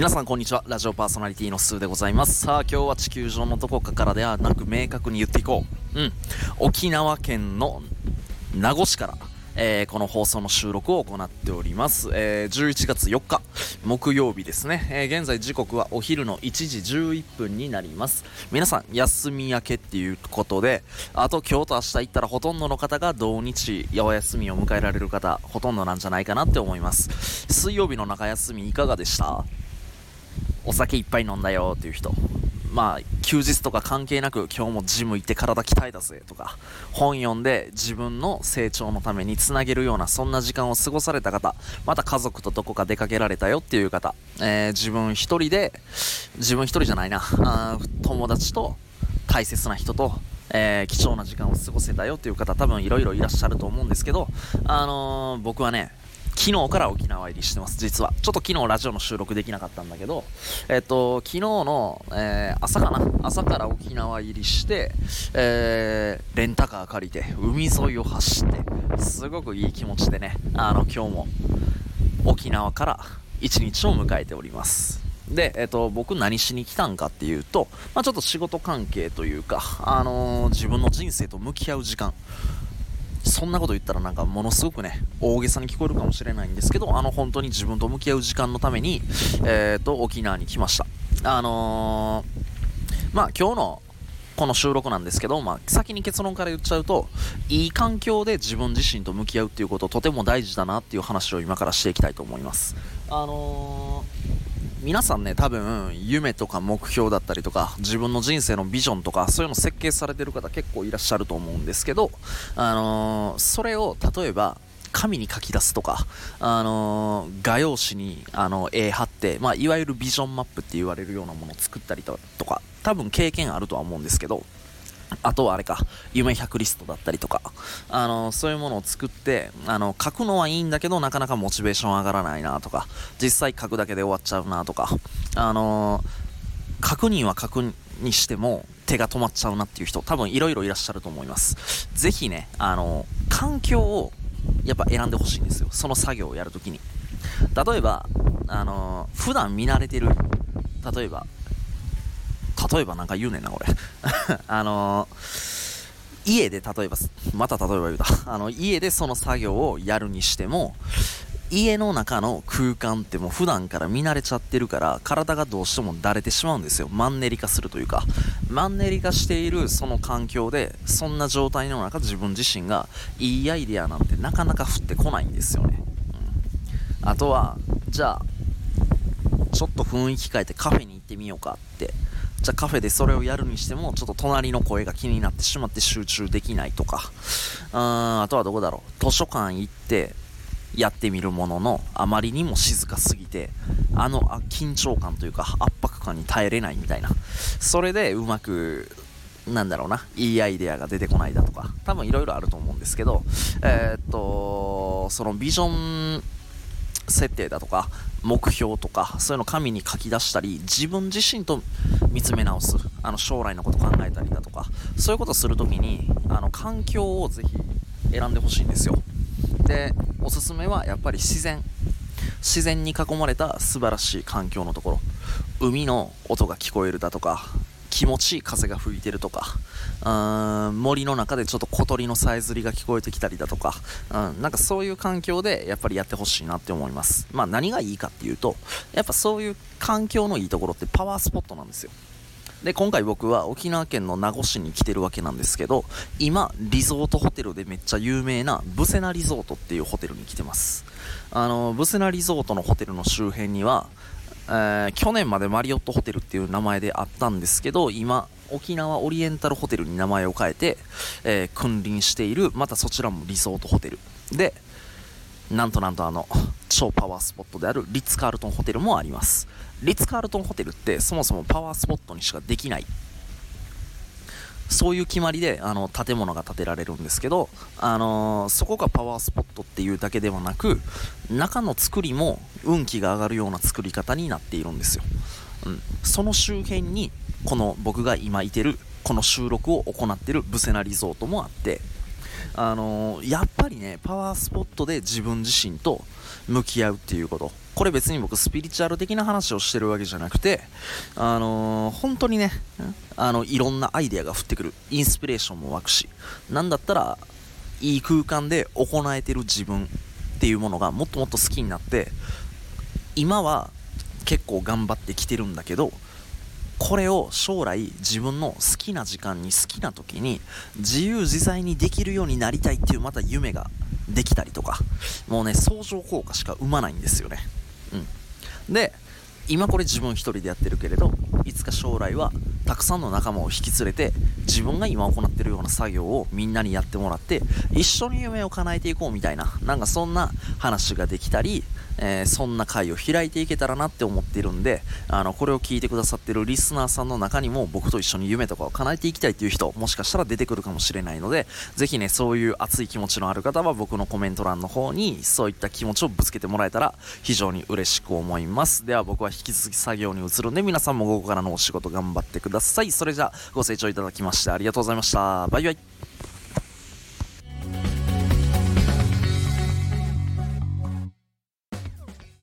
皆さんこんにちは。ラジオパーソナリティのスーでございます。さあ今日は地球上のどこかからではなく明確に言っていこう。うん。沖縄県の名護市から、えー、この放送の収録を行っております。えー、11月4日、木曜日ですね。えー、現在時刻はお昼の1時11分になります。皆さん、休み明けっていうことで、あと今日と明日行ったらほとんどの方が土日、お休みを迎えられる方、ほとんどなんじゃないかなって思います。水曜日の中休みいかがでした？お酒いっぱい飲んだよっていう人。まあ休日とか関係なく今日もジム行って体鍛えたぜとか本読んで自分の成長のためにつなげるようなそんな時間を過ごされた方また家族とどこか出かけられたよっていう方、えー、自分一人で自分一人じゃないな友達と大切な人とえー、貴重な時間を過ごせたよっていう方多分いろいろいらっしゃると思うんですけど、あのー、僕はね、昨日から沖縄入りしてます、実は。ちょっと昨日ラジオの収録できなかったんだけど、えっと、昨日の、えー、朝かな？朝から沖縄入りして、えー、レンタカー借りて、海沿いを走って、すごくいい気持ちでね、あの、今日も沖縄から一日を迎えております。で、えっと、僕何しに来たんかっていうと、まあ、ちょっと仕事関係というか、あのー、自分の人生と向き合う時間、そんなこと言ったらなんかものすごくね、大げさに聞こえるかもしれないんですけど、あの本当に自分と向き合う時間のために、えっ、ー、と、沖縄に来ました。あのー、まあ今日のこの収録なんですけど、まあ、先に結論から言っちゃうと、いい環境で自分自身と向き合うっていうこととても大事だなっていう話を今からしていきたいと思います。あのー皆さんね、多分、夢とか目標だったりとか、自分の人生のビジョンとか、そういうの設計されてる方結構いらっしゃると思うんですけど、あのー、それを、例えば、紙に書き出すとか、あのー、画用紙に、あの絵貼って、まあ、いわゆるビジョンマップって言われるようなものを作ったりとか、多分経験あるとは思うんですけど、あとはあれか、夢100リストだったりとか、あの、そういうものを作って、あの、書くのはいいんだけど、なかなかモチベーション上がらないなとか、実際書くだけで終わっちゃうなとか、あの、確認は確認にしても手が止まっちゃうなっていう人、多分いろいろいらっしゃると思います。ぜひね、あの、環境をやっぱ選んでほしいんですよ。その作業をやるときに。例えば、あの、普段見慣れてる、例えば、例えばなんか言うねんな、これ。あのー、家で例えば、また例えば言うた。あの、家でその作業をやるにしても、家の中の空間ってもう普段から見慣れちゃってるから体がどうしてもだれてしまうんですよマンネリ化するというかマンネリ化しているその環境でそんな状態の中自分自身がいいアイデアなんてなかなか降ってこないんですよね、うん、あとはじゃあちょっと雰囲気変えてカフェに行ってみようかってじゃあカフェでそれをやるにしても、ちょっと隣の声が気になってしまって集中できないとか、うー、あとはどこだろう、図書館行ってやってみるものの、あまりにも静かすぎて、あのあ緊張感というか圧迫感に耐えれないみたいな。それでうまく、なんだろうな、いいアイデアが出てこないだとか、多分いろいろあると思うんですけど、えー、っと、そのビジョン設定だとか、目標とか、そういうのを紙に書き出したり、自分自身と見つめ直す、あの将来のこと考えたりだとか、そういうことをするときに、あの環境をぜひ選んでほしいんですよ。で、おすすめはやっぱり自然。自然に囲まれた素晴らしい環境のところ。海の音が聞こえるだとか、気持ちいい風が吹いてるとか、うん、森の中でちょっと小鳥のさえずりが聞こえてきたりだとか、うん、なんかそういう環境でやっぱりやってほしいなって思います。まあ何がいいかっていうと、やっぱそういう環境のいいところってパワースポットなんですよ。で、今回僕は沖縄県の名護市に来てるわけなんですけど、今、リゾートホテルでめっちゃ有名なブセナリゾートっていうホテルに来てます。あの、ブセナリゾートのホテルの周辺には、えー、去年までマリオットホテルっていう名前であったんですけど、今、沖縄オリエンタルホテルに名前を変えて、えー、君臨している、またそちらもリゾートホテル。で、なんとなんとあの、超パワースポットであるリッツ・カールトンホテルもあります。リッツ・カールトンホテルってそもそもパワースポットにしかできないそういう決まりであの建物が建てられるんですけど、あのー、そこがパワースポットっていうだけではなく中の作りも運気が上がるような作り方になっているんですよ、うん、その周辺にこの僕が今いてるこの収録を行ってるブセナリゾートもあってあのー、やっぱりねパワースポットで自分自身と向き合うっていうこと。これ別に僕スピリチュアル的な話をしてるわけじゃなくて、あのー、本当にね、あの、いろんなアイデアが降ってくる。インスピレーションも湧くし、なんだったら、いい空間で行えてる自分っていうものがもっともっと好きになって、今は結構頑張ってきてるんだけど、これを将来自分の好きな時間に好きな時に自由自在にできるようになりたいっていうまた夢ができたりとかもうね相乗効果しか生まないんですよねうん。で今これ自分一人でやってるけれどいつか将来はたくさんの仲間を引き連れて自分が今行ってるような作業をみんなにやってもらって一緒に夢を叶えていこうみたいななんかそんな話ができたりえー、そんな会を開いていけたらなって思ってるんで、あの、これを聞いてくださってるリスナーさんの中にも僕と一緒に夢とかを叶えていきたいっていう人、もしかしたら出てくるかもしれないので、ぜひね、そういう熱い気持ちのある方は僕のコメント欄の方にそういった気持ちをぶつけてもらえたら非常に嬉しく思います。では僕は引き続き作業に移るんで、皆さんも午後からのお仕事頑張ってくださいださい。それじゃあ、ご清聴いただきましてありがとうございました。バイバイ。